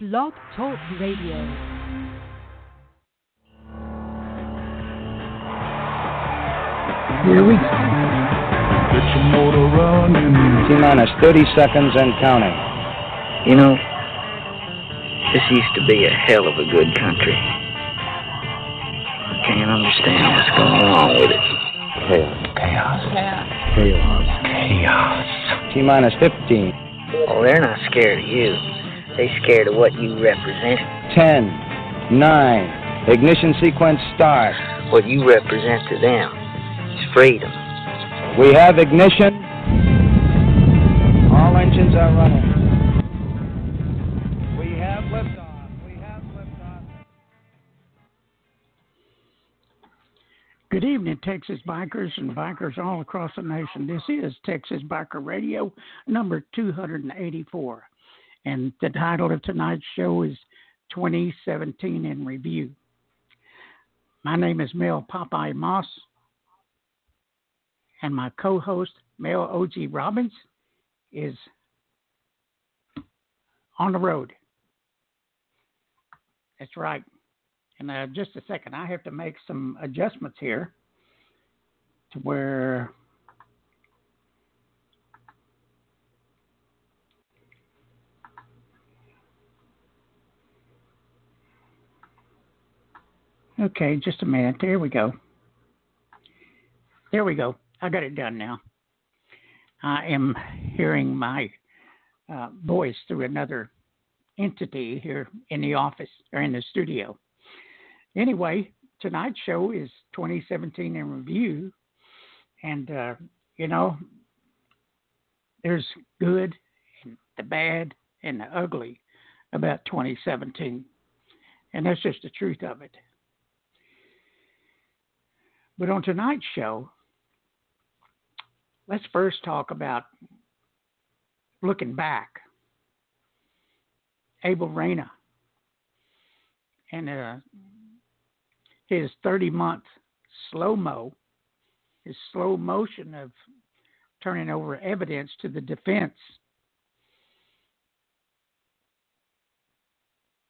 Blog Talk Radio. Here we go. Get your motor running. T minus 30 seconds and counting. You know, this used to be a hell of a good country. I can't understand what's going on with it. Chaos. Chaos. Chaos. Chaos. T minus 15. Oh, they're not scared of you. They scared of what you represent. 10. 9. Ignition sequence start. What you represent to them is freedom. We have ignition. All engines are running. We have liftoff. We have liftoff. Good evening, Texas bikers and bikers all across the nation. This is Texas Biker Radio number 284. And the title of tonight's show is 2017 in Review. My name is Mel Popeye Moss, and my co host, Mel O.G. Robins, is on the road. That's right. And uh, just a second, I have to make some adjustments here to where Okay, just a minute. There we go. There we go. I got it done now. I am hearing my uh, voice through another entity here in the office or in the studio. Anyway, tonight's show is 2017 in review, and uh, you know, there's good and the bad and the ugly about 2017, and that's just the truth of it. But on tonight's show, let's first talk about looking back. Abel Reyna and uh, his 30 month slow mo, his slow motion of turning over evidence to the defense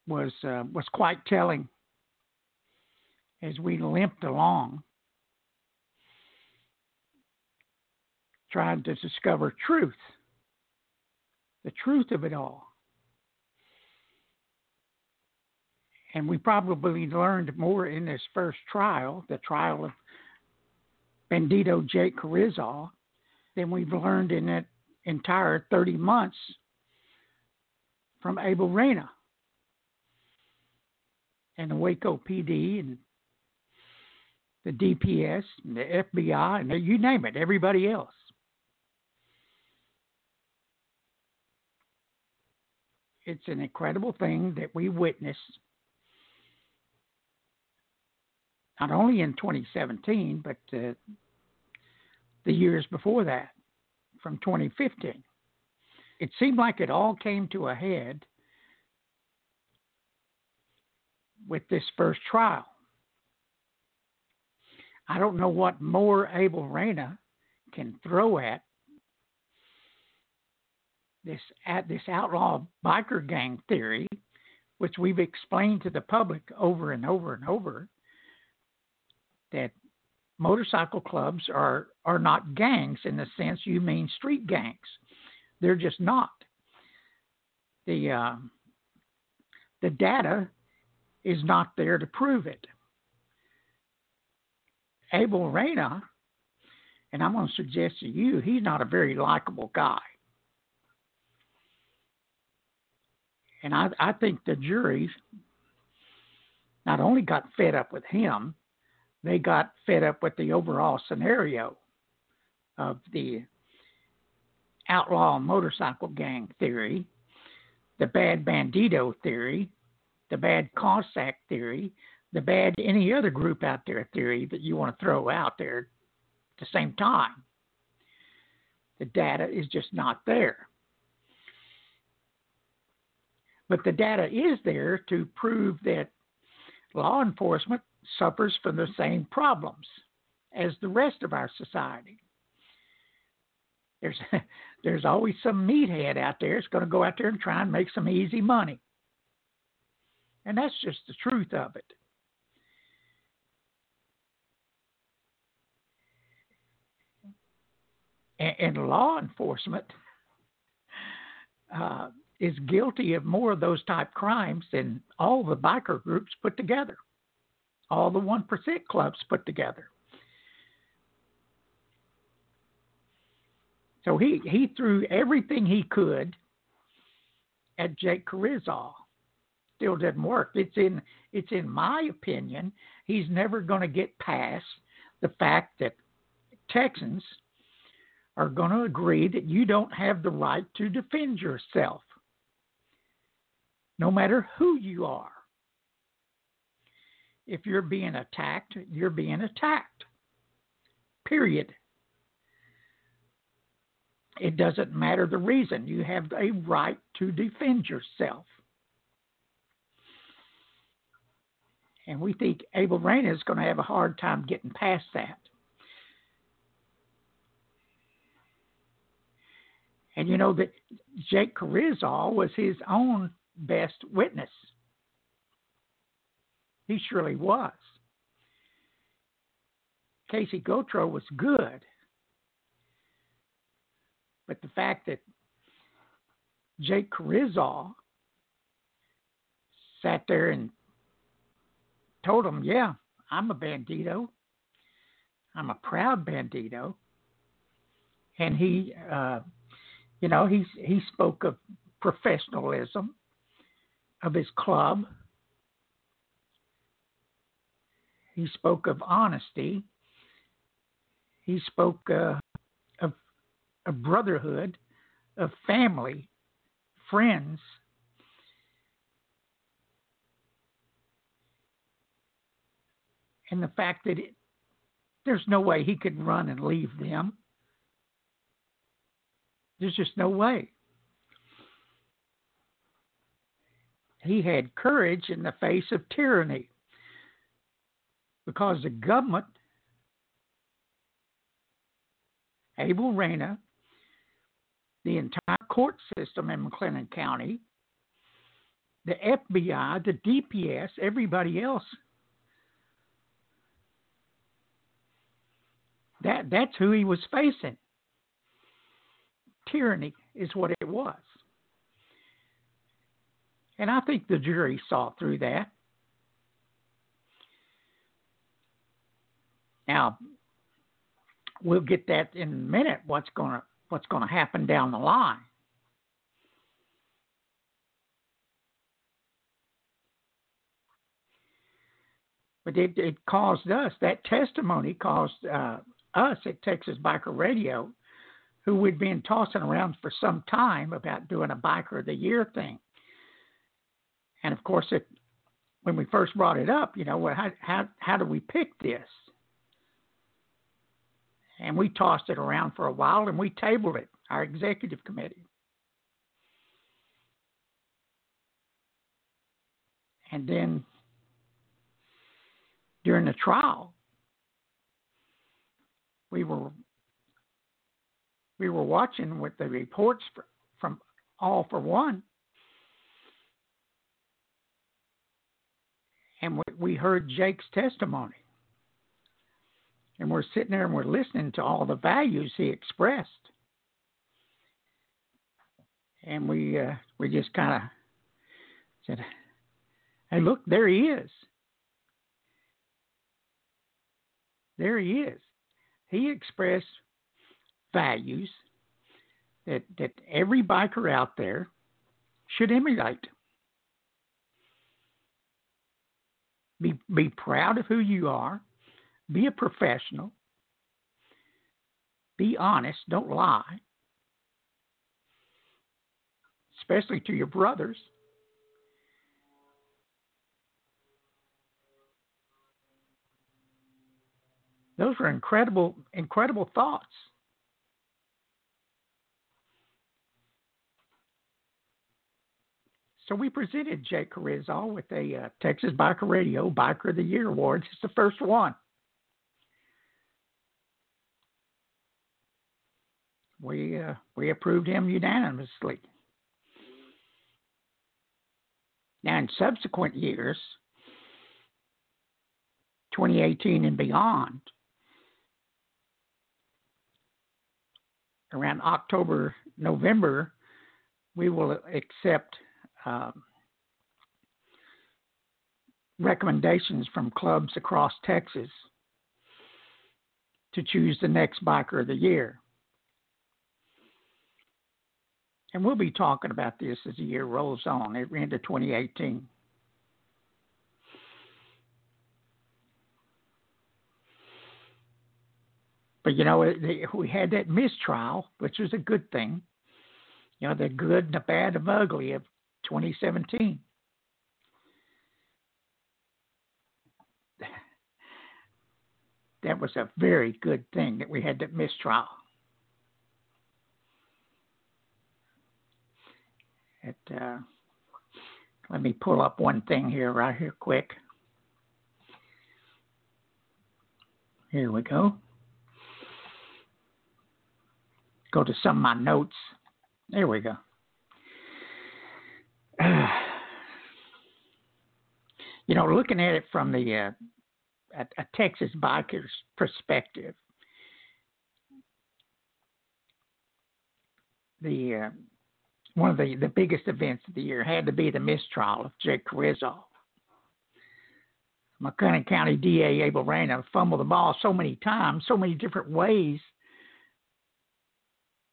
was uh, was quite telling as we limped along trying to discover truth the truth of it all and we probably learned more in this first trial, the trial of Bandito Jake Carrizal, than we've learned in that entire 30 months from Abel Reyna and the Waco PD and the DPS and the FBI and you name it, everybody else. It's an incredible thing that we witnessed not only in 2017, but uh, the years before that, from 2015. It seemed like it all came to a head with this first trial. I don't know what more Abel Reyna can throw at this at this outlaw biker gang theory, which we've explained to the public over and over and over that motorcycle clubs are are not gangs in the sense you mean street gangs. They're just not. The uh, the data is not there to prove it. Abel Reyna, and I'm going to suggest to you, he's not a very likable guy. And I, I think the jury not only got fed up with him, they got fed up with the overall scenario of the outlaw motorcycle gang theory, the bad bandito theory, the bad Cossack theory, the bad any other group out there theory that you want to throw out there at the same time. The data is just not there. But the data is there to prove that law enforcement suffers from the same problems as the rest of our society. There's there's always some meathead out there that's going to go out there and try and make some easy money. And that's just the truth of it. And, law enforcement uh, is guilty of more of those type crimes than all the biker groups put together, all the 1% clubs put together. So he, he threw everything he could at Jake Carrizal. Still didn't work. It's in it's in my opinion, he's never going to get past the fact that Texans are going to agree that you don't have the right to defend yourself, no matter who you are. If you're being attacked, you're being attacked. Period. It doesn't matter the reason. You have a right to defend yourself. And we think Abel Reyna is going to have a hard time getting past that. And you know that Jake Carrizal was his own best witness. He surely was. Casie Gotro was good. But the fact that Jake Carrizal sat there and told him, yeah, I'm a bandito. I'm a proud bandito. And he, uh, you know, he he spoke of professionalism of his club. He spoke of honesty. He spoke uh, of of brotherhood, of family, friends. And the fact that it, there's no way he could run and leave them. There's just no way. He had courage in the face of tyranny because the government, Abel Reyna, the entire court system in McLennan County, the FBI, the DPS, everybody else. That that's who he was facing tyranny is what it was. And I think the jury saw through that. Now, we'll get that in a minute. What's going to what's going to happen down the line? But it, it caused us that testimony caused uh, us at Texas Biker Radio who we'd been tossing around for some time about doing a biker of the year thing. And of course, it, when we first brought it up, you know, well, how, how, how do we pick this? And we tossed it around for a while and we tabled it, our executive committee. And then during the trial, we were we were watching with the reports from All for One, and we heard Jake's testimony. And we're sitting there and we're listening to all the values he expressed. And we uh, we just kind of said, "Hey, look, there he is. There he is. He expressed values that that every biker out there should emulate. Be be proud of who you are. Be a professional. Be honest. Don't lie. Especially to your brothers. Those were incredible, incredible thoughts. So we presented Jake Carrizal with a uh, Texas Biker Radio Biker of the Year award. It's the first one. We uh, we approved him unanimously. Now, in subsequent years, 2018 and beyond, around October, November, we will accept um, recommendations from clubs across Texas to choose the next biker of the year. And we'll be talking about this as the year rolls on into 2018. But you know, we had that mistrial, which was a good thing. You know, the good the bad and ugly of 2017. That was a very good thing that we had that mistrial. It, uh, let me pull up one thing here, right here, quick. Here we go. Go to some of my notes. There we go. you know, looking at it from the uh, a, a Texas biker's perspective, the uh, one of the, the biggest events of the year had to be the mistrial of Jake Carrizal. McLennan County DA Abel Reyna fumbled the ball so many times, so many different ways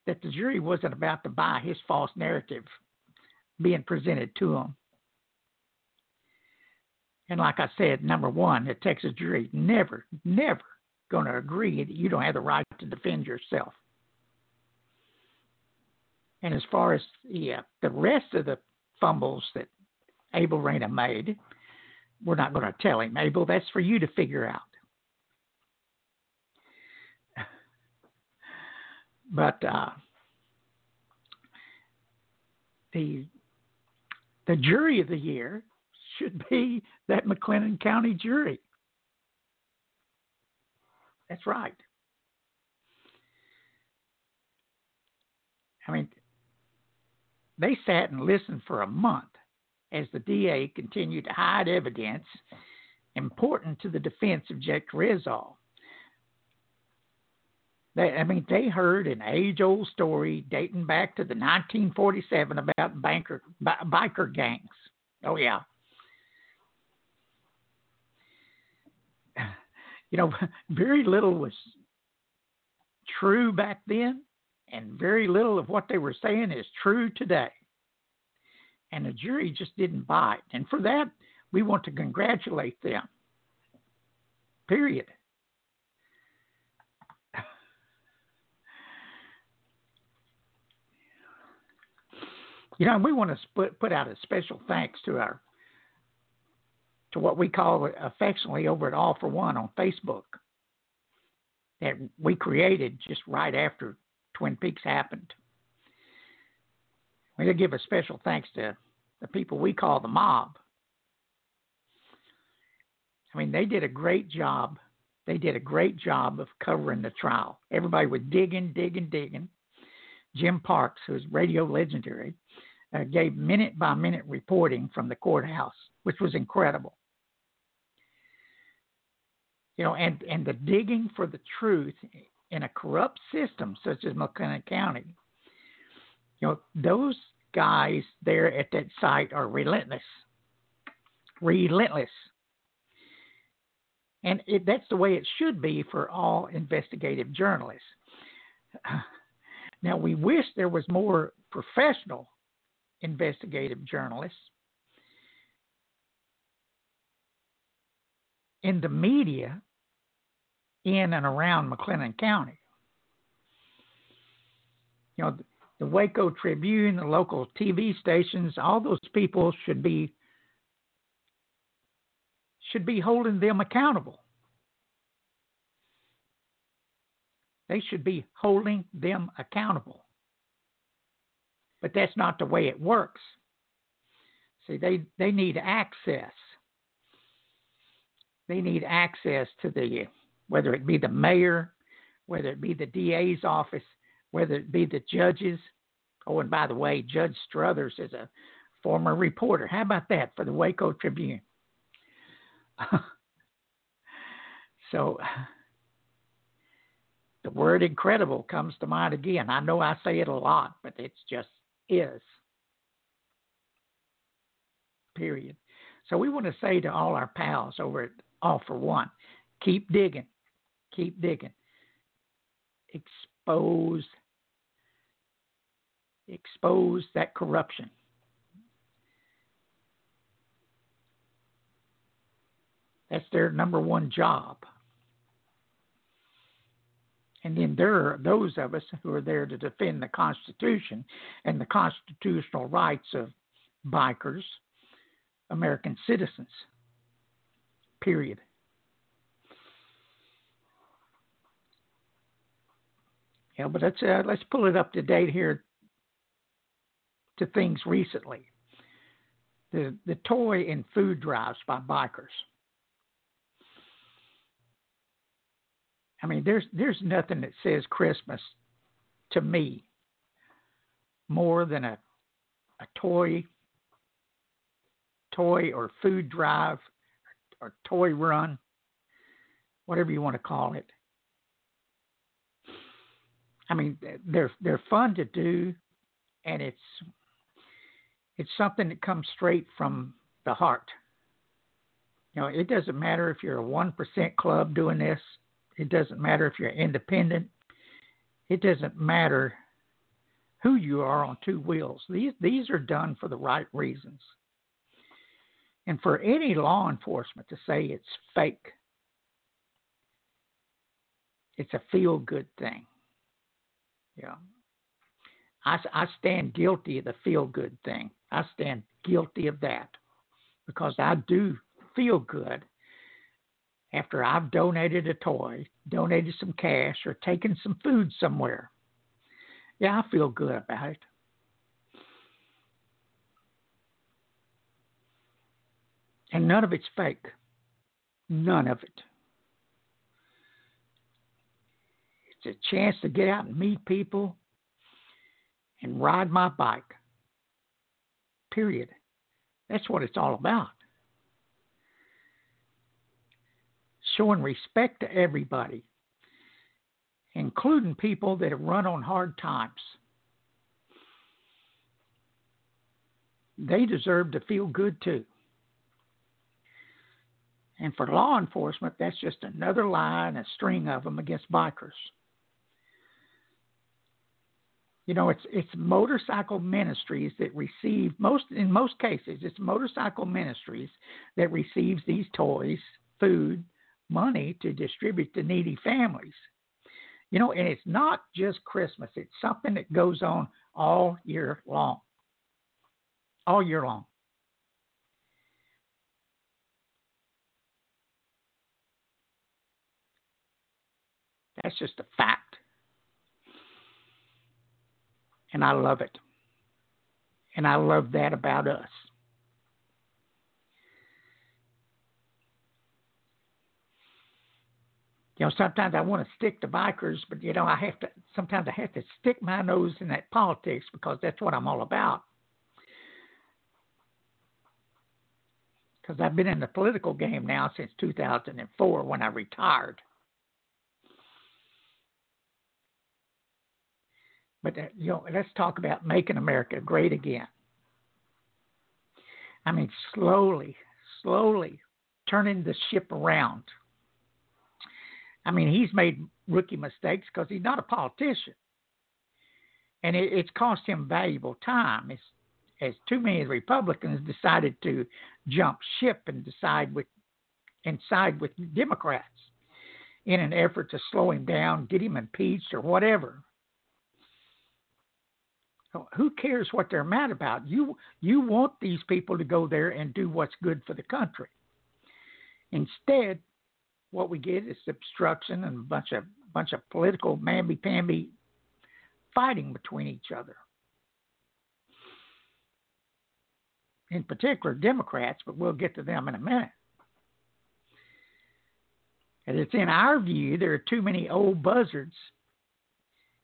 that the jury wasn't about to buy his false narrative being presented to them. And like I said, number one, the Texas jury never, never going to agree that you don't have the right to defend yourself. And as far as the the rest of the fumbles that Abel Reyna made, we're not going to tell him, Abel. That's for you to figure out. But uh, the the jury of the year should be that McLennan County jury. That's right. I mean, they sat and listened for a month as the DA continued to hide evidence important to the defense of Jake Carrizal. They, I mean, they heard an age-old story dating back to the 1947 about banker, b- biker gangs. Oh yeah. You know, very little was true back then, and very little of what they were saying is true today. And the jury just didn't buy it. And for that, we want to congratulate them. Period. You know, and we want to put, put out a special thanks to our to what we call affectionately over at All for One on Facebook that we created just right after Twin Peaks happened. We want to give a special thanks to the people we call the mob. I mean, they did a great job. They did a great job of covering the trial. Everybody was digging, digging, digging. Jim Parks, who's radio legendary, uh, gave minute by minute reporting from the courthouse, which was incredible. You know, and, and the digging for the truth in a corrupt system such as McLennan County, you know, those guys there at that site are relentless. Relentless. And it, that's the way it should be for all investigative journalists. Now, we wish there was more professional investigative journalists in the media in and around McLennan County. You know, the Waco Tribune, the local TV stations, all those people should be should be holding them accountable. They should be holding them accountable. But that's not the way it works. See, they, they need access. They need access to the, whether it be the mayor, whether it be the DA's office, whether it be the judges. Oh, and by the way, Judge Struthers is a former reporter. How about that for the Waco Tribune? so the word incredible comes to mind again. I know I say it a lot, but it's just is. Period. So we want to say to all our pals over at All for One, keep digging, keep digging. Expose expose that corruption. That's their number one job. And then there are those of us who are there to defend the Constitution and the constitutional rights of bikers, American citizens. Period. Yeah, but let's uh, let's pull it up to date here to things recently. The the toy and food drives by bikers. I mean, there's there's nothing that says Christmas to me more than a a toy toy or food drive or toy run, whatever you want to call it. I mean, they're they're fun to do, and it's it's something that comes straight from the heart. You know, it doesn't matter if you're a one percent club doing this it doesn't matter if you're independent. It doesn't matter who you are on two wheels. These these are done for the right reasons. And for any law enforcement to say it's fake, it's a feel good thing. Yeah. I, I stand guilty of the feel good thing. I stand guilty of that because I do feel good after I've donated a toy, donated some cash, or taken some food somewhere. Yeah, I feel good about it. And none of it's fake. None of it. It's a chance to get out and meet people and ride my bike. Period. That's what it's all about. Showing respect to everybody, including people that have run on hard times. They deserve to feel good too. And for law enforcement, that's just another lie and a string of them against bikers. You know, it's it's motorcycle ministries that receive most in most cases it's motorcycle ministries that receives these toys, food, money to distribute to needy families. You know, and it's not just Christmas, it's something that goes on all year long. All year long. That's just a fact. And I love it. And I love that about us. You know, sometimes I want to stick to bikers, but you know, I have to. Sometimes I have to stick my nose in that politics because that's what I'm all about. Because I've been in the political game now since 2004 when I retired. But uh, you know, let's talk about making America great again. I mean, slowly, slowly turning the ship around. I mean, he's made rookie mistakes because he's not a politician, and it, it's cost him valuable time. It's, as too many Republicans decided to jump ship and decide with and side with Democrats in an effort to slow him down, get him impeached, or whatever. Who cares what they're mad about? You you want these people to go there and do what's good for the country. Instead, what we get is obstruction and a bunch of bunch of political mamby pamby fighting between each other. In particular, Democrats, but we'll get to them in a minute. And it's in our view there are too many old buzzards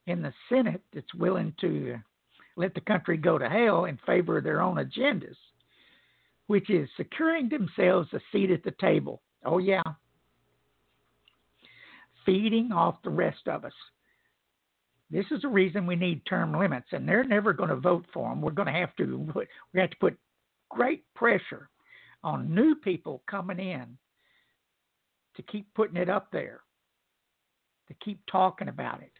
in the Senate that's willing to let the country go to hell in favor of their own agendas, which is securing themselves a seat at the table. Oh, yeah. Feeding off the rest of us. This is the reason we need term limits, and they're never going to vote for them. We're going to have to we have to put great pressure on new people coming in to keep putting it up there, to keep talking about it.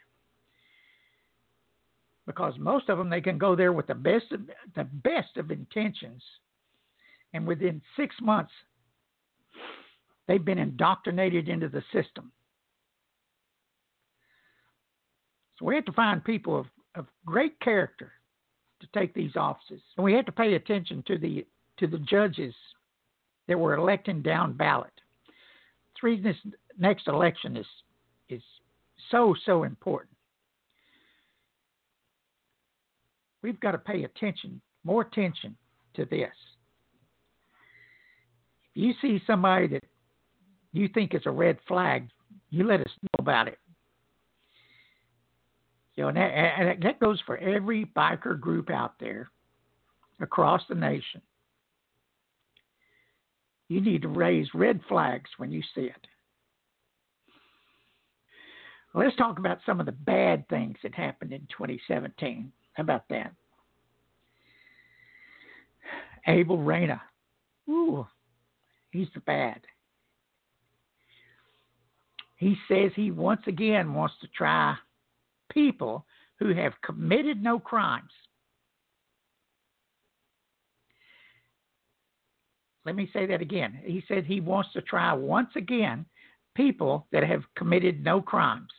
Because most of them, they can go there with the best of, the best of intentions, and within six months, they've been indoctrinated into the system. So we have to find people of, of great character to take these offices, and we have to pay attention to the to the judges that were electing down ballot. The reason this next election is is so so important. We've got to pay attention, more attention to this. If you see somebody that you think is a red flag, you let us know about it. You know, and that, and that goes for every biker group out there across the nation. You need to raise red flags when you see it. Let's talk about some of the bad things that happened in 2017. How about that? Abel Reyna. Ooh, he's the bad. He says he once again wants to try people who have committed no crimes. Let me say that again. He said he wants to try once again people that have committed no crimes.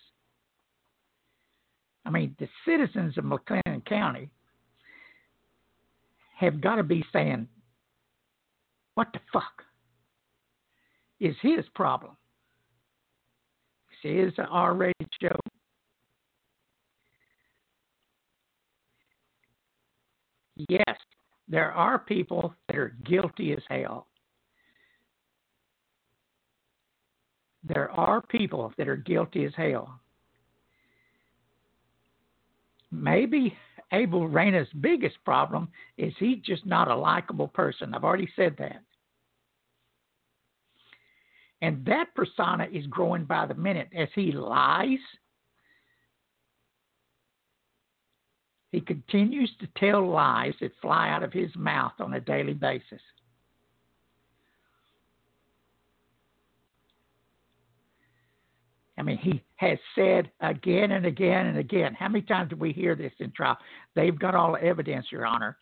I mean, the citizens of McLennan County have got to be saying, what the fuck is his problem? This is an R rated show. Yes, there are people that are guilty as hell. There are people that are guilty as hell. Maybe Abel Reyna's biggest problem is he's just not a likable person. I've already said that. And that persona is growing by the minute as he lies He continues to tell lies that fly out of his mouth on a daily basis. I mean, he has said again and again and again. How many times do we hear this in trial? They've got all evidence, Your Honor.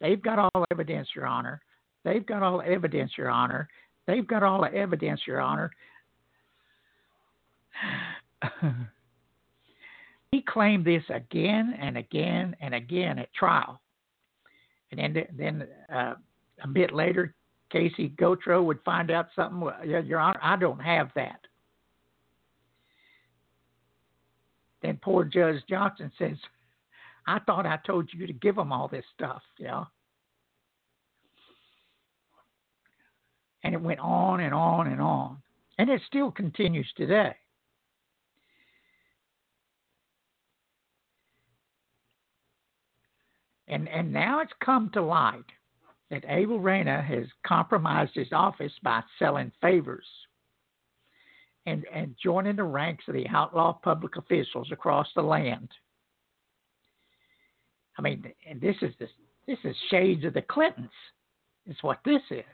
They've got all evidence, Your Honor. They've got all evidence, Your Honor. They've got all evidence, Your Honor. He claimed this again and again and again at trial. And then, then uh, a bit later, Casie Gotro would find out something. Your Honor, I don't have that. Then poor Judge Johnson says, I thought I told you to give them all this stuff, yeah. And it went on and on and on. And it still continues today. And, and now it's come to light that Abel Reyna has compromised his office by selling favors and, and joining the ranks of the outlaw public officials across the land. I mean, and this is this, this is shades of the Clintons. Is what this is.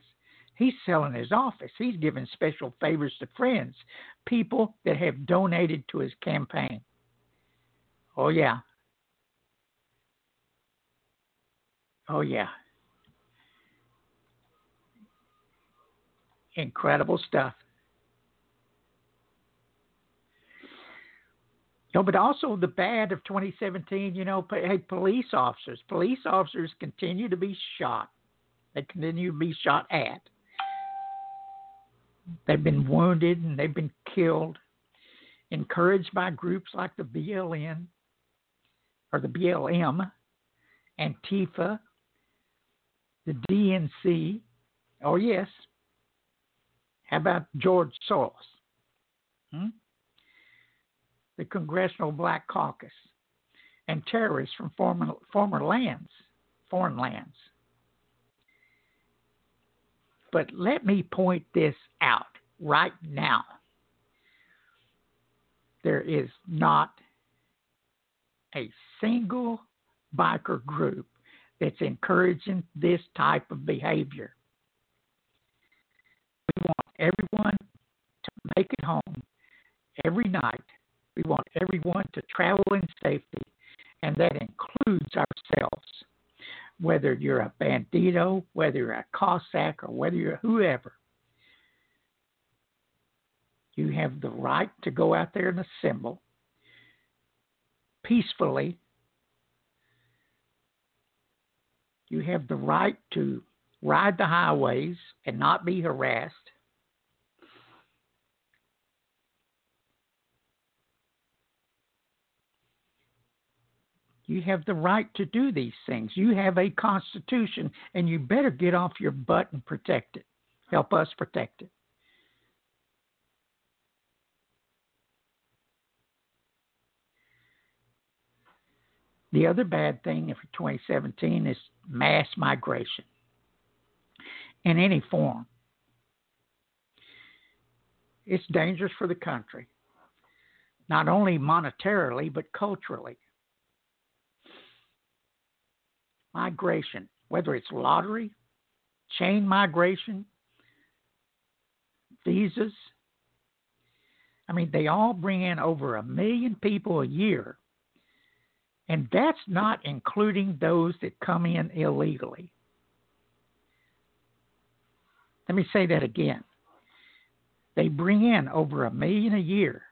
He's selling his office. He's giving special favors to friends, people that have donated to his campaign. Oh yeah, Oh, yeah. Incredible stuff. No, but also the bad of 2017, you know, hey, police officers. Police officers continue to be shot. They continue to be shot at. They've been wounded and they've been killed. Encouraged by groups like the BLN or the BLM, Antifa, the DNC. Oh, yes. How about George Soros? Hmm? The Congressional Black Caucus. and terrorists from former, former lands, foreign lands. But let me point this out right now. There is not a single biker group that's encouraging this type of behavior. We want everyone to make it home every night. We want everyone to travel in safety, and that includes ourselves. Whether you're a bandito, whether you're a Cossack, or whether you're whoever, you have the right to go out there and assemble peacefully. You have the right to ride the highways and not be harassed. You have the right to do these things. You have a constitution, and you better get off your butt and protect it. Help us protect it. The other bad thing for 2017 is mass migration in any form. It's dangerous for the country, not only monetarily, but culturally. Migration, whether it's lottery, chain migration, visas, I mean, they all bring in over a million people a year and that's not including those that come in illegally. Let me say that again. They bring in over a million a year,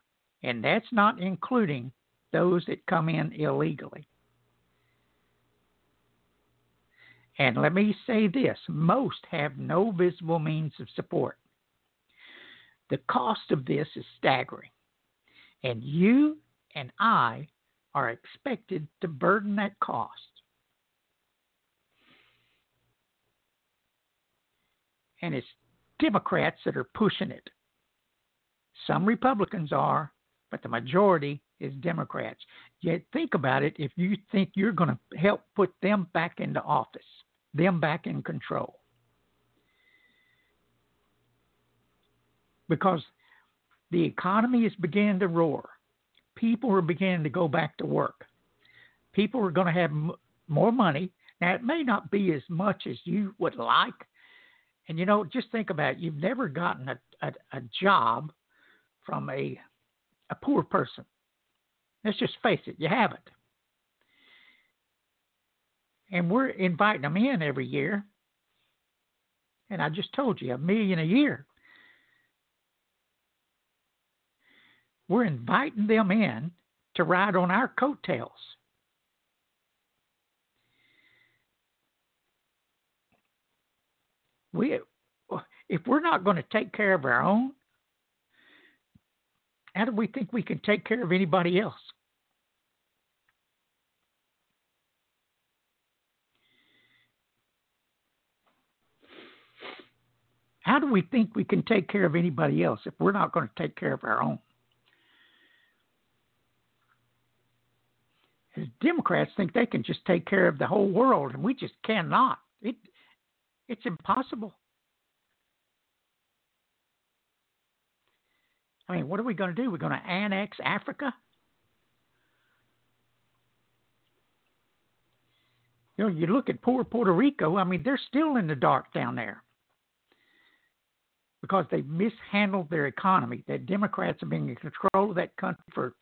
and that's not including those that come in illegally. And let me say this most have no visible means of support. The cost of this is staggering. And you and I are expected to burden that cost. And it's Democrats that are pushing it. Some Republicans are, but the majority is Democrats. Yet think about it if you think you're going to help put them back into office, them back in control. Because the economy is beginning to roar people are beginning to go back to work. People are going to have m- more money. Now, it may not be as much as you would like. And, you know, just think about it. You've never gotten a, a, a job from a, a poor person. Let's just face it, you haven't. And we're inviting them in every year. And I just told you, a million a year. We're inviting them in to ride on our coattails. We, if we're not going to take care of our own, how do we think we can take care of anybody else? How do we think we can take care of anybody else if we're not going to take care of our own? Democrats think they can just take care of the whole world, and we just cannot. It, it's impossible. I mean, what are we going to do? We're going to annex Africa? You know, you look at poor Puerto Rico, I mean, they're still in the dark down there because they've mishandled their economy. The Democrats have been in control of that country for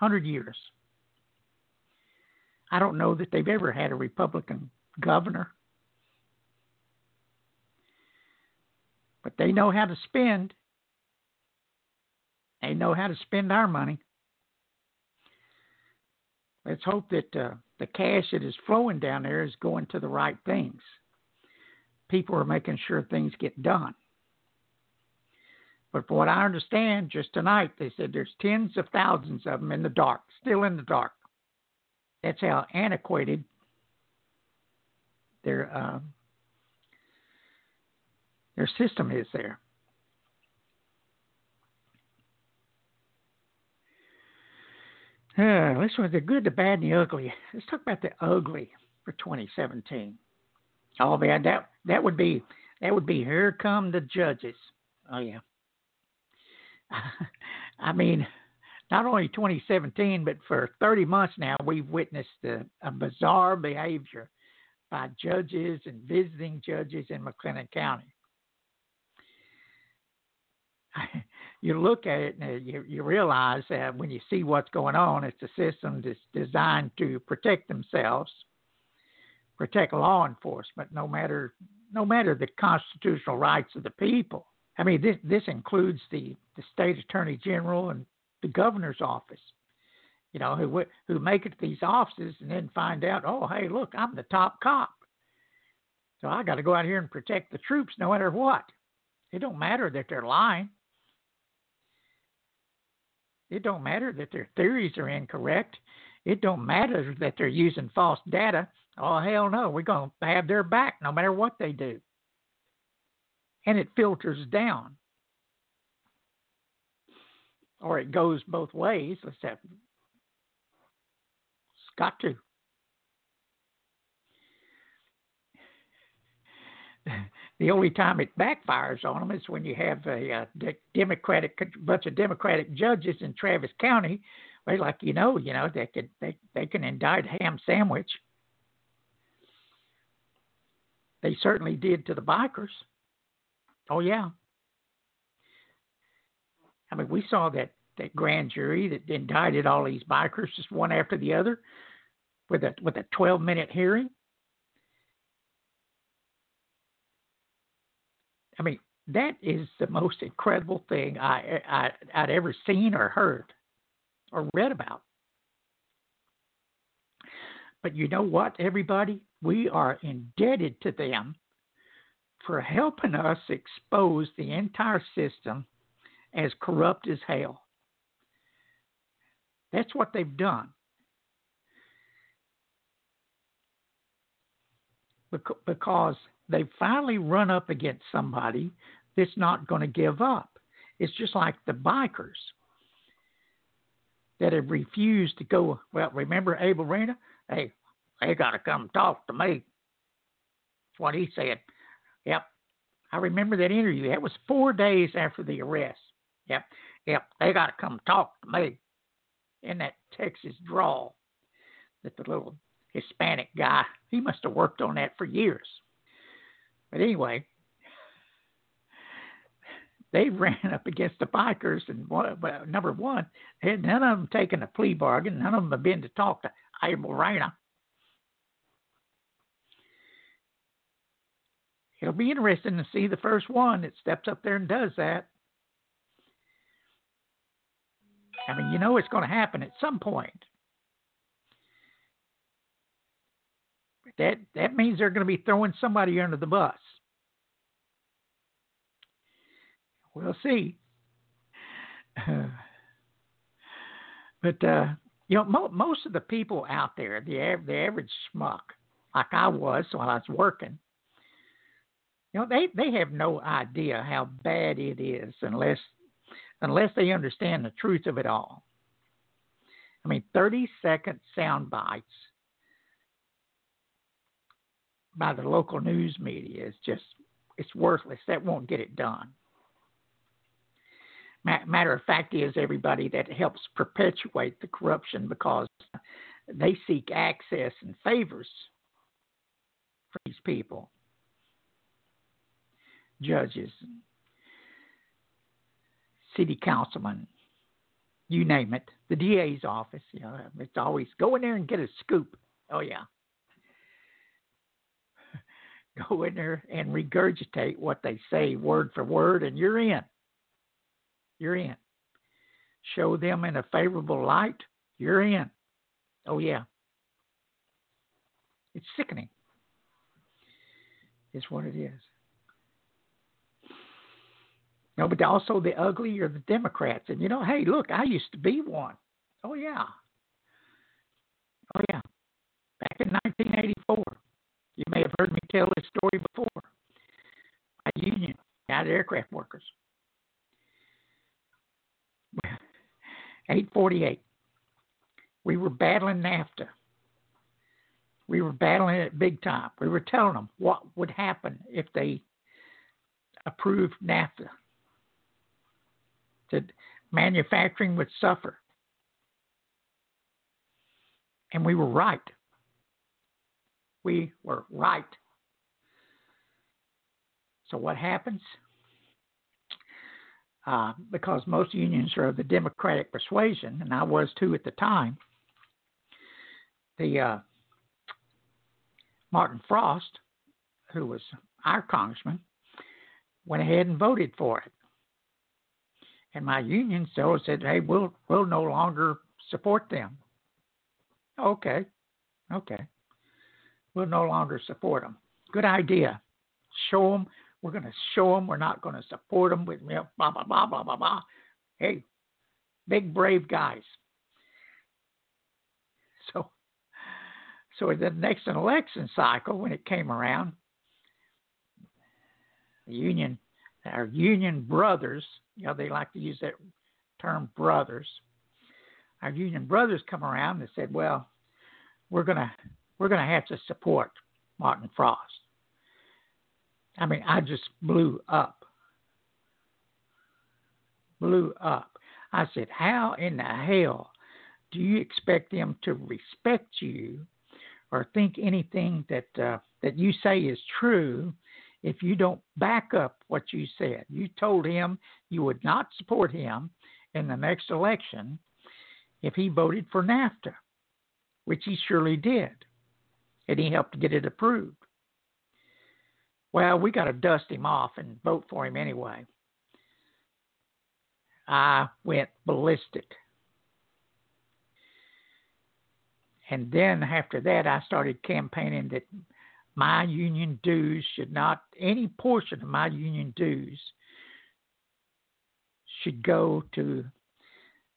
100 years. I don't know that they've ever had a Republican governor. But they know how to spend. They know how to spend our money. Let's hope that uh, the cash that is flowing down there is going to the right things. People are making sure things get done. But from what I understand, just tonight they said there's tens of thousands of them in the dark, still in the dark. That's how antiquated their uh, their system is there. Uh, let's the good, the bad, and the ugly. Let's talk about the ugly for 2017. Oh man, that that would be that would be here come the judges. Oh yeah. I mean, not only 2017, but for 30 months now, we've witnessed a, a bizarre behavior by judges and visiting judges in McLennan County. you look at it and you, you realize that when you see what's going on, it's a system that's designed to protect themselves, protect law enforcement, no matter no matter the constitutional rights of the people. I mean, this this includes the the state attorney general and the governor's office. You know, who who make it to these offices and then find out, oh, hey, look, I'm the top cop, so I got to go out here and protect the troops no matter what. It don't matter that they're lying. It don't matter that their theories are incorrect. It don't matter that they're using false data. Oh hell no, we're gonna have their back no matter what they do. And it filters down. Or it goes both ways. Let's have it's got to. the only time it backfires on them is when you have a, uh, a Democratic bunch of Democratic judges in Travis County. Well, like you know, you know they could they they can indict ham sandwich. They certainly did to the bikers. Oh yeah. I mean, we saw that that grand jury that indicted all these bikers just one after the other with a with a 12 minute hearing. I mean, that is the most incredible thing I, I I'd ever seen or heard or read about. But you know what, everybody? We are indebted to them for helping us expose the entire system as corrupt as hell. That's what they've done. Because they finally run up against somebody that's not going to give up. It's just like the bikers that have refused to go. Well, remember Abel Reyna? Hey, they got to come talk to me. That's what he said. Yep. I remember that interview. That was four days after the arrest. Yep. Yep. They got to come talk to me in that Texas drawl that the little Hispanic guy, he must have worked on that for years. But anyway, they ran up against the bikers, and one, number one, none of them taken a plea bargain. None of them have been to talk to Abel Reyna. It'll be interesting to see the first one that steps up there and does that. I mean, you know it's going to happen at some point. That that means they're going to be throwing somebody under the bus. We'll see. but uh, you know, mo- most of the people out there, the av- the average schmuck, like I was while I was working, you know, they they have no idea how bad it is unless unless they understand the truth of it all. I mean, 30 second sound bites by the local news media is just it's worthless. That won't get it done. Matter of fact is everybody that helps perpetuate the corruption because they seek access and favors for these people, judges, city councilmen, you name it, the DA's office. You know, it's always go in there and get a scoop. Oh yeah, go in there and regurgitate what they say word for word, and you're in. You're in. Show them in a favorable light, you're in. Oh, yeah. It's sickening. It's what it is. No, but also the ugly are the Democrats. And you know, hey, look, I used to be one. Oh yeah. Oh yeah. Back in 1984. You may have heard me tell this story before. A union, United Aircraft Workers. 848. We were battling NAFTA. We were battling it big time. We were telling them what would happen if they approved NAFTA. That manufacturing would suffer. And we were right. We were right. So what happens? Uh, because most unions are of the Democratic persuasion, and I was too at the time, the uh, Martin Frost, who was our congressman, went ahead and voted for it. And my union so said, "Hey, we'll we'll no longer support them." Okay, okay, we'll no longer support them. Good idea. Show them we're going to show them. We're not going to support them with blah blah blah blah blah blah. Hey, big brave guys. So, so the next election cycle, when it came around, the union, our union brothers, you know, they like to use that term brothers. Our union brothers come around and said, "Well, we're gonna we're gonna have to support Martin Frost." I mean, I just blew up. Blew up. I said, How in the hell do you expect them to respect you or think anything that uh, that you say is true if you don't back up what you said? You told him you would not support him in the next election if he voted for NAFTA, which he surely did, and he helped get it approved. Well, we got to dust him off and vote for him anyway. I went ballistic. And then after that, I started campaigning that my union dues should not, any portion of my union dues should go to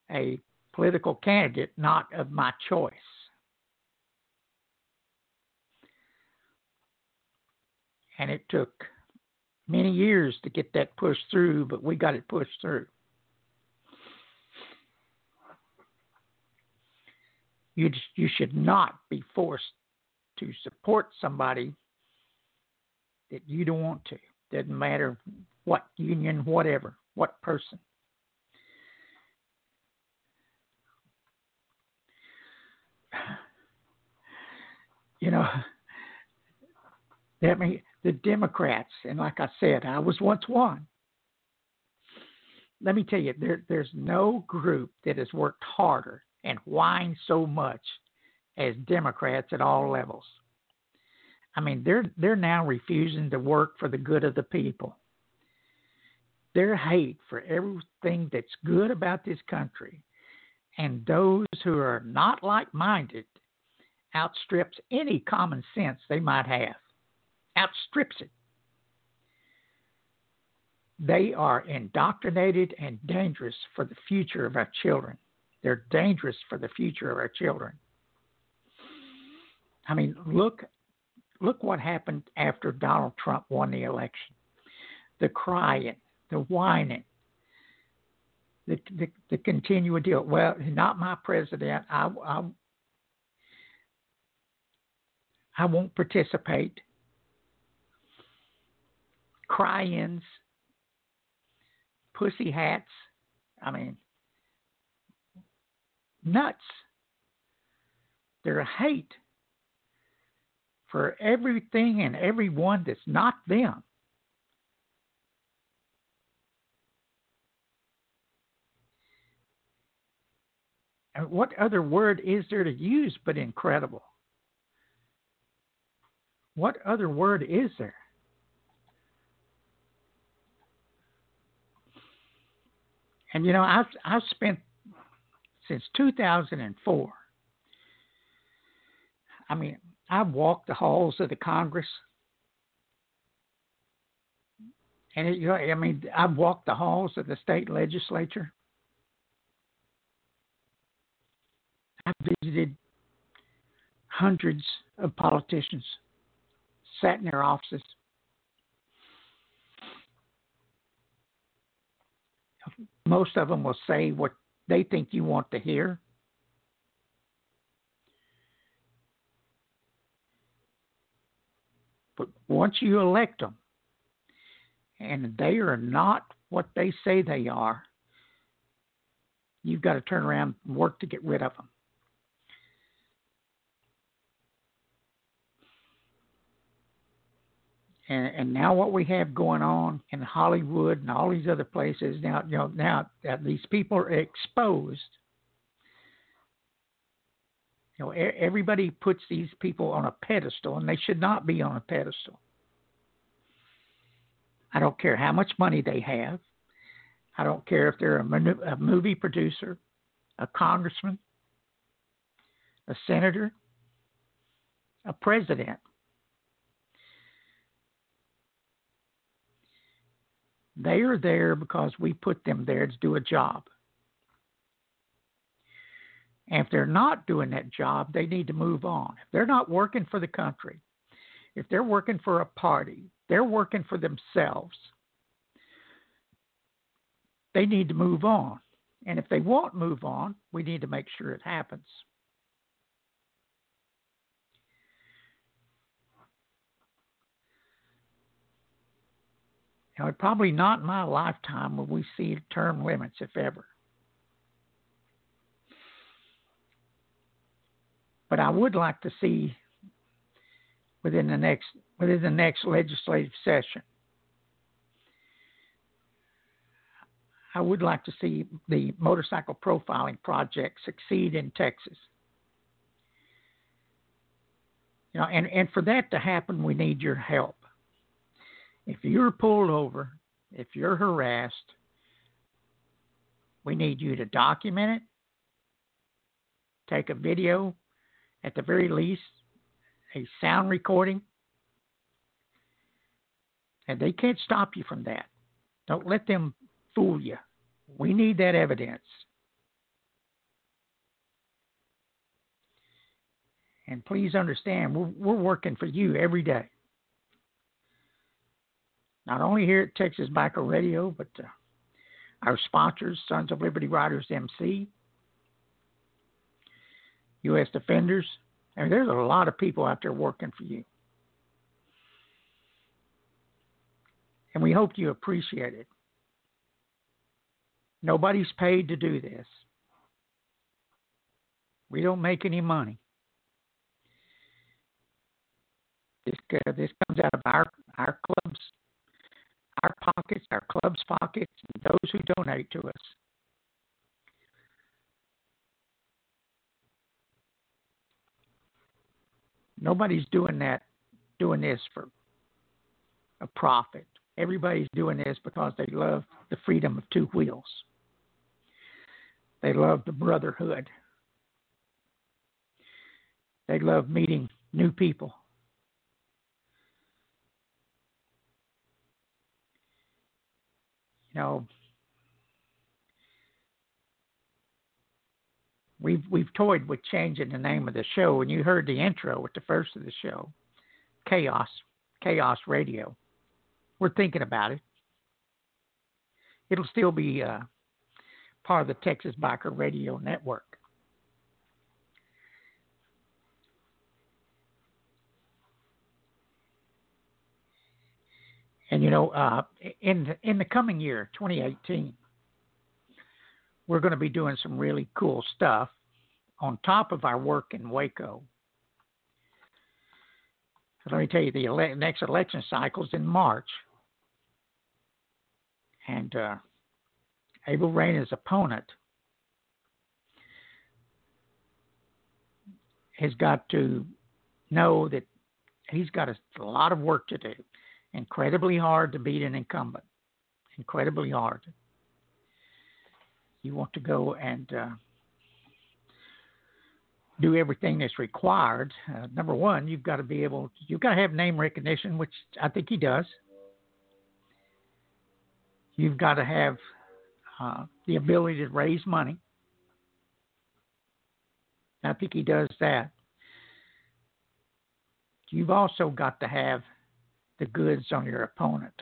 a political candidate not of my choice. and it took many years to get that pushed through, but we got it pushed through. You you should not be forced to support somebody that you don't want to. Doesn't matter what union, whatever, what person. You know, that mean the Democrats, and like I said, I was once one. Let me tell you, there, there's no group that has worked harder and whined so much as Democrats at all levels. I mean, they're they're now refusing to work for the good of the people. Their hate for everything that's good about this country and those who are not like-minded outstrips any common sense they might have outstrips it. They are indoctrinated and dangerous for the future of our children. They're dangerous for the future of our children. I mean, look look what happened after Donald Trump won the election. The crying, the whining, the the, the continual deal. Well, not my president. I, I I won't participate cry-ins, pussy hats. I mean, nuts. Their hate for everything and everyone that's not them. And what other word is there to use but incredible? What other word is there? And you know, I've I've spent since 2004. I mean, I've walked the halls of the Congress, and it, you know, I mean, I've walked the halls of the state legislature. I've visited hundreds of politicians, sat in their offices. most of them will say what they think you want to hear. Once you elect them, and they are not what they say they are, you've got to turn around and work to get rid of them. And, and now what we have going on in Hollywood and all these other places now, you know, now that these people are exposed. Know, everybody puts these people on a pedestal, and they should not be on a pedestal. I don't care how much money they have. I don't care if they're a movie producer, a congressman, a senator, a president. They are there because we put them there to do a job. And if they're not doing that job, they need to move on. If they're not working for the country, if they're working for a party, they're working for themselves. They need to move on. And if they won't move on, we need to make sure it happens. Now, probably not in my lifetime will we see term limits, if ever. But I would like to see within the next within the next legislative session. I would like to see the motorcycle profiling project succeed in Texas. You know, and, and for that to happen, we need your help. If you're pulled over, if you're harassed, we need you to document it, take a video, at the very least, a sound recording. And they can't stop you from that. Don't let them fool you. We need that evidence. And please understand, we're, we're working for you every day not only here at Texas Biker Radio, but uh, our sponsors, Sons of Liberty Riders MC, U.S. Defenders. I mean, there's a lot of people out there working for you. And we hope you appreciate it. Nobody's paid to do this. We don't make any money. This, uh, this comes out of our, our club's our pockets, our club's pockets, and those who donate to us. Nobody's doing that, doing this for a profit. Everybody's doing this because they love the freedom of two wheels. They love the brotherhood. They love meeting new people. you know, we've we've toyed with changing the name of the show, and you heard the intro with the first of the show, Chaos, Chaos Radio. We're thinking about it. It'll still be uh, part of the Texas Biker Radio Network. And you know, uh, in in the coming year, 2018, we're going to be doing some really cool stuff on top of our work in Waco. let me tell you, the ele- next election cycle is in March, and uh, Abel Reyna's opponent has got to know that he's got a, a lot of work to do incredibly hard to beat an incumbent. Incredibly hard. You want to go and uh, do everything that's required. Uh, number one, you've got to be able, you've got to have name recognition, which I think he does. You've got to have uh, the ability to raise money. I think he does that. You've also got to have the goods on your opponent.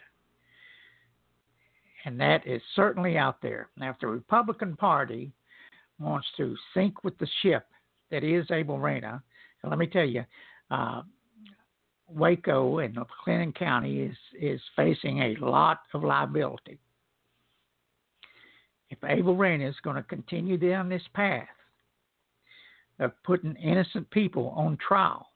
And that is certainly out there. Now, if the Republican Party wants to sink with the ship that is Abel Reyna, let me tell you, uh, Waco and Clinton County is is facing a lot of liability. If Abel Reyna is going to continue down this path of putting innocent people on trial,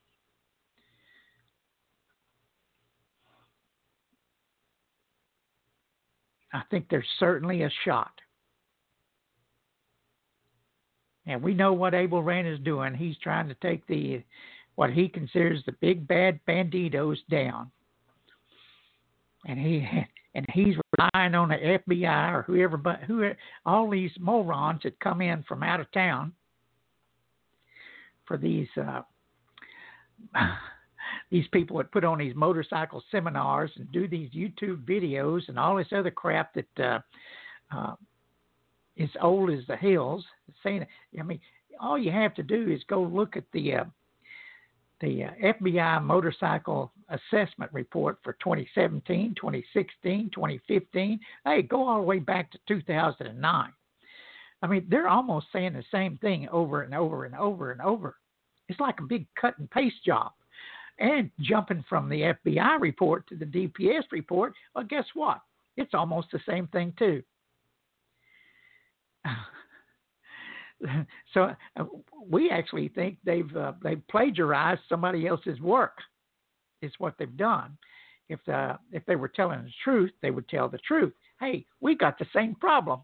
I think there's certainly a shot. And we know what Abel Reyna is doing. He's trying to take the what he considers the big bad Bandidos down. And he and he's relying on the FBI or whoever but who all these morons that come in from out of town for these uh these people that put on these motorcycle seminars and do these YouTube videos and all this other crap that uh, uh, is old as the hills. Saying, I mean, all you have to do is go look at the uh, the uh, FBI motorcycle assessment report for 2017, 2016, 2015. Hey, go all the way back to 2009. I mean, they're almost saying the same thing over and over and over and over. It's like a big cut and paste job and jumping from the FBI report to the DPS report, well, guess what? It's almost the same thing, too. so uh, we actually think they've uh, they've plagiarized somebody else's work. Is what they've done. If the, uh, if they were telling the truth, they would tell the truth. Hey, we got the same problem.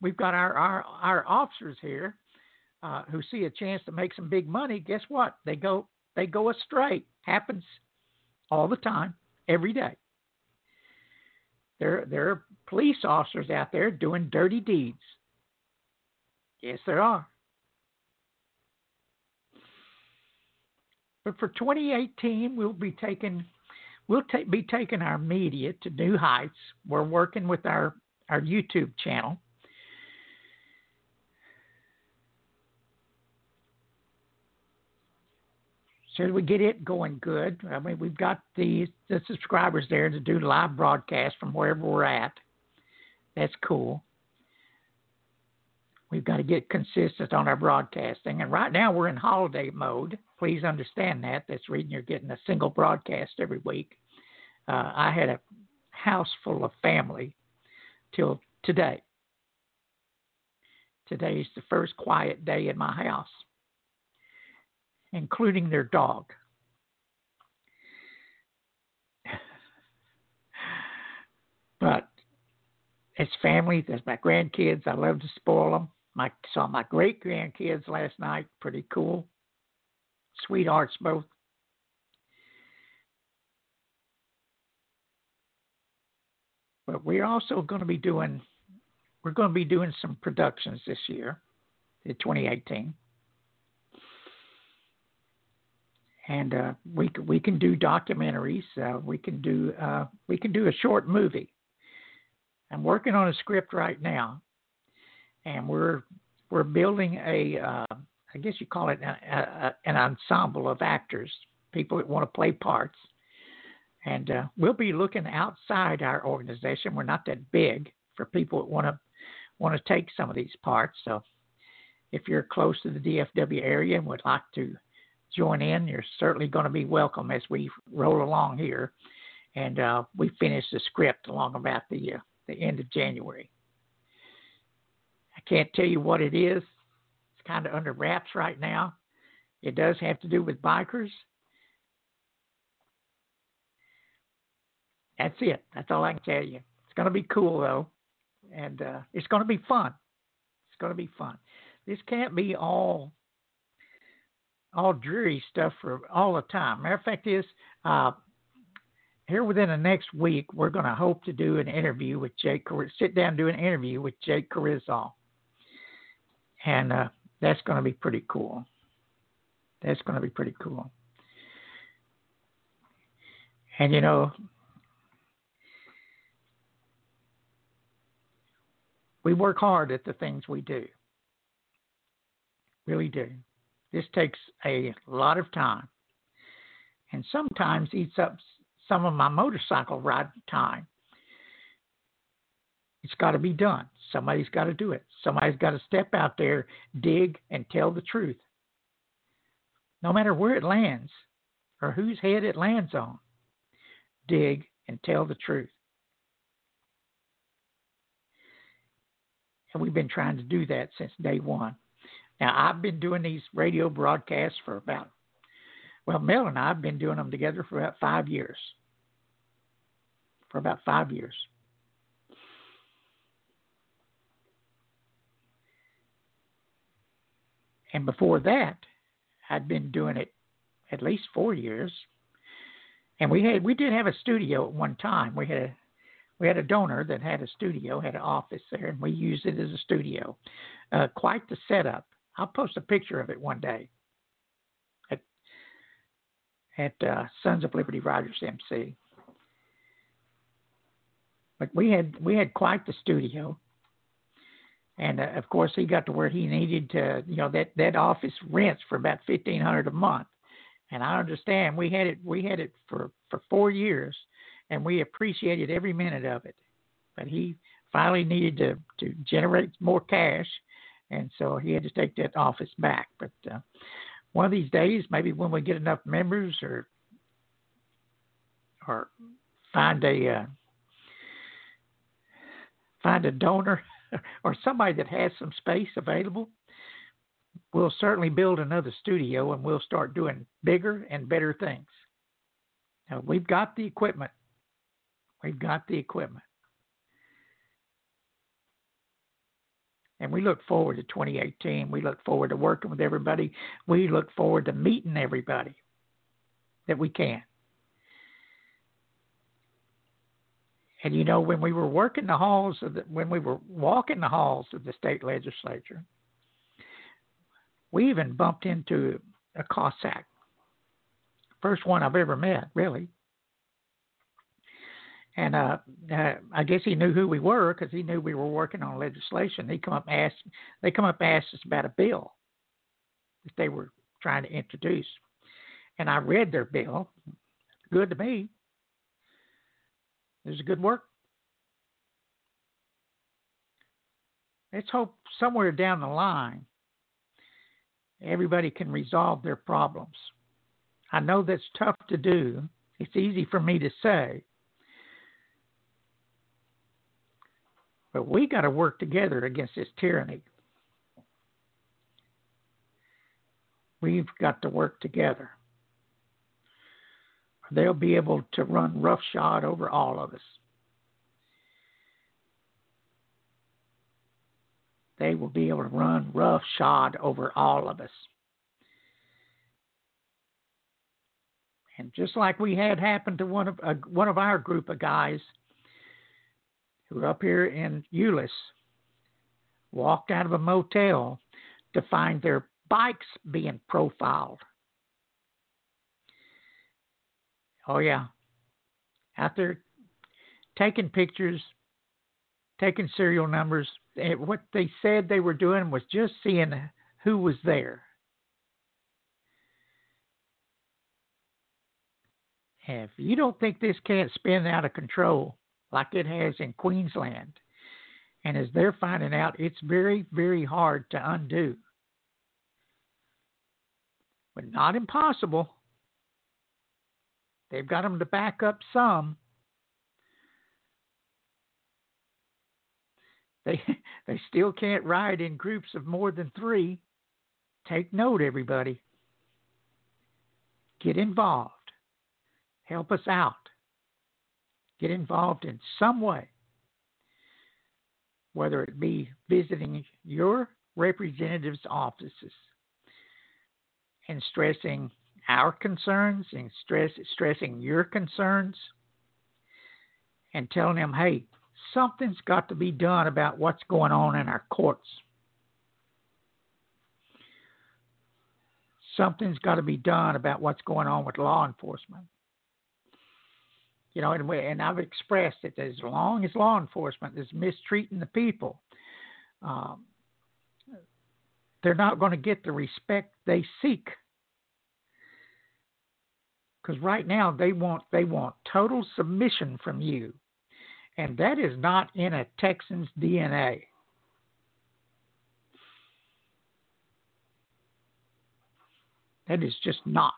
We've got our our, our officers here uh, who see a chance to make some big money, guess what? They go they go astray. Happens all the time, every day. There there are police officers out there doing dirty deeds. Yes, there are. But for 2018, we'll be taking we'll ta- be taking our media to new heights. We're working with our our YouTube channel so we get it going good. I mean, we've got the the subscribers there to do live broadcast from wherever we're at. That's cool. We've got to get consistent on our broadcasting, and right now we're in holiday mode. Please understand that. That's reason you're getting a single broadcast every week. Uh, I had a house full of family till today. Today is the first quiet day in my house including their dog. but as family, as my grandkids, I love to spoil them. I saw my great grandkids last night. Pretty cool. Sweethearts both. But we're also going to be doing we're going to be doing some productions this year, in 2018. And uh, we we can do documentaries. Uh, we can do uh, we can do a short movie. I'm working on a script right now, and we're we're building a uh, I guess you call it a, a, an ensemble of actors, people that want to play parts, and uh, we'll be looking outside our organization. We're not that big for people that want to want to take some of these parts. So, if you're close to the DFW area and would like to join in, you're certainly going to be welcome as we roll along here. And uh, we finish the script along about the uh, the end of January. I can't tell you what it is. It's kind of under wraps right now. It does have to do with bikers. That's it. That's all I can tell you. It's going to be cool though, and uh, it's going to be fun. It's going to be fun. This can't be all all dreary stuff for all the time. Matter of fact is, uh, here within the next week, we're going to hope to do an interview with Jake. Sit down, do an interview with Jake Carrizal, and uh, that's going to be pretty cool. That's going to be pretty cool. And you know, we work hard at the things we do. Really do. This takes a lot of time and sometimes eats up some of my motorcycle ride time. It's got to be done. Somebody's got to do it. Somebody's got to step out there, dig, and tell the truth. no matter where it lands or whose head it lands on, dig and tell the truth. And we've been trying to do that since day one. Now, I've been doing these radio broadcasts for about, well, Mel and I have been doing them together for about five years. For about five years. And before that, I'd been doing it at least four years. And we had we did have a studio at one time. We had a we had a donor that had a studio, had an office there, and we used it as a studio. Uh, quite the setup. I'll post a picture of it one day at at uh, Sons of Liberty Riders MC. But we had we had quite the studio, and uh, of course he got to where he needed to. You know that that office rents for about fifteen hundred a month, and I understand we had it we had it for for four years, and we appreciated every minute of it. But he finally needed to to generate more cash, and so he had to take that office back. But uh, one of these days, maybe when we get enough members, or or find a uh, find a donor or somebody that has some space available, we'll certainly build another studio and we'll start doing bigger and better things. Now, we've got the equipment. We've got the equipment. And we look forward to 2018. We look forward to working with everybody. We look forward to meeting everybody that we can. And you know, when we were working the halls of the, when we were walking the halls of the state legislature, we even bumped into a Cossack. First one I've ever met, really. And uh, uh, I guess he knew who we were because he knew we were working on legislation. They come up and asked, they come up and asked us about a bill that they were trying to introduce, and I read their bill. Good to me. There's a good work. Let's hope somewhere down the line everybody can resolve their problems. I know that's tough to do. It's easy for me to say. But we got to work together against this tyranny. We've got to work together. They'll be able to run roughshod over all of us. They will be able to run roughshod over all of us. And just like we had happened to one of uh, one of our group of guys who up here in Euless, walked out of a motel to find their bikes being profiled. Oh yeah, out there taking pictures, taking serial numbers. Eh, what they said they were doing was just seeing who was there. if you don't think this can't spin out of control like it has in Queensland, and as they're finding out, it's very, very hard to undo. But not impossible. They've got them to back up some. They they still can't ride in groups of more than 3. Take note everybody. Get involved. Help us out. Get involved in some way. Whether it be visiting your representatives' offices and stressing our concerns and stress, stressing your concerns and telling them, hey, something's got to be done about what's going on in our courts. Something's got to be done about what's going on with law enforcement. You know, and, we, and I've expressed it as long as law enforcement is mistreating the people, um, they're not going to get the respect they seek because right now they want they want total submission from you, and that is not in a Texan's DNA. That is just not.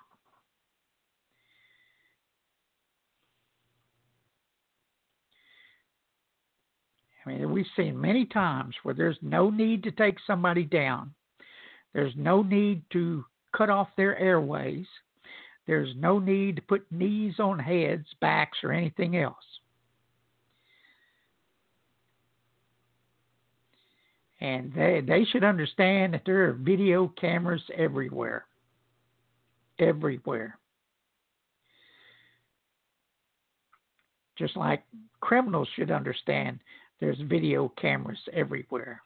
I mean, we've seen many times where there's no need to take somebody down. There's no need to cut off their airways. There's no need to put knees on heads, backs, or anything else. And they, they should understand that there are video cameras everywhere. Everywhere. Just like criminals should understand there's video cameras everywhere.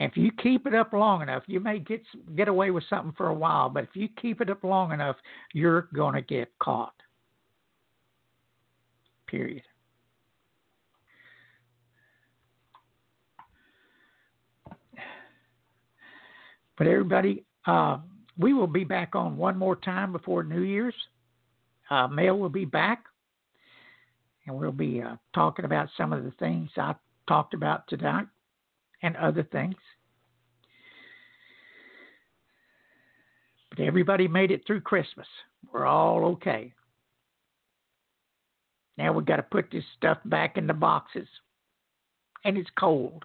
If you keep it up long enough, you may get get away with something for a while, but if you keep it up long enough, you're going to get caught. Period. But everybody, uh, we will be back on one more time before New Year's. Uh, Mel will be back, and we'll be uh, talking about some of the things I talked about tonight and other things. But everybody made it through Christmas. We're all okay. Now we've got to put this stuff back in the boxes. And it's cold.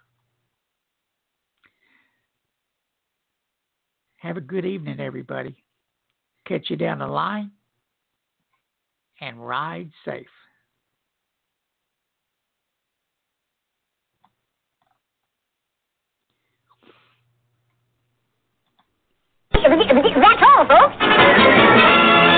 Have a good evening, everybody. Catch you down the line and ride safe. That's all, folks.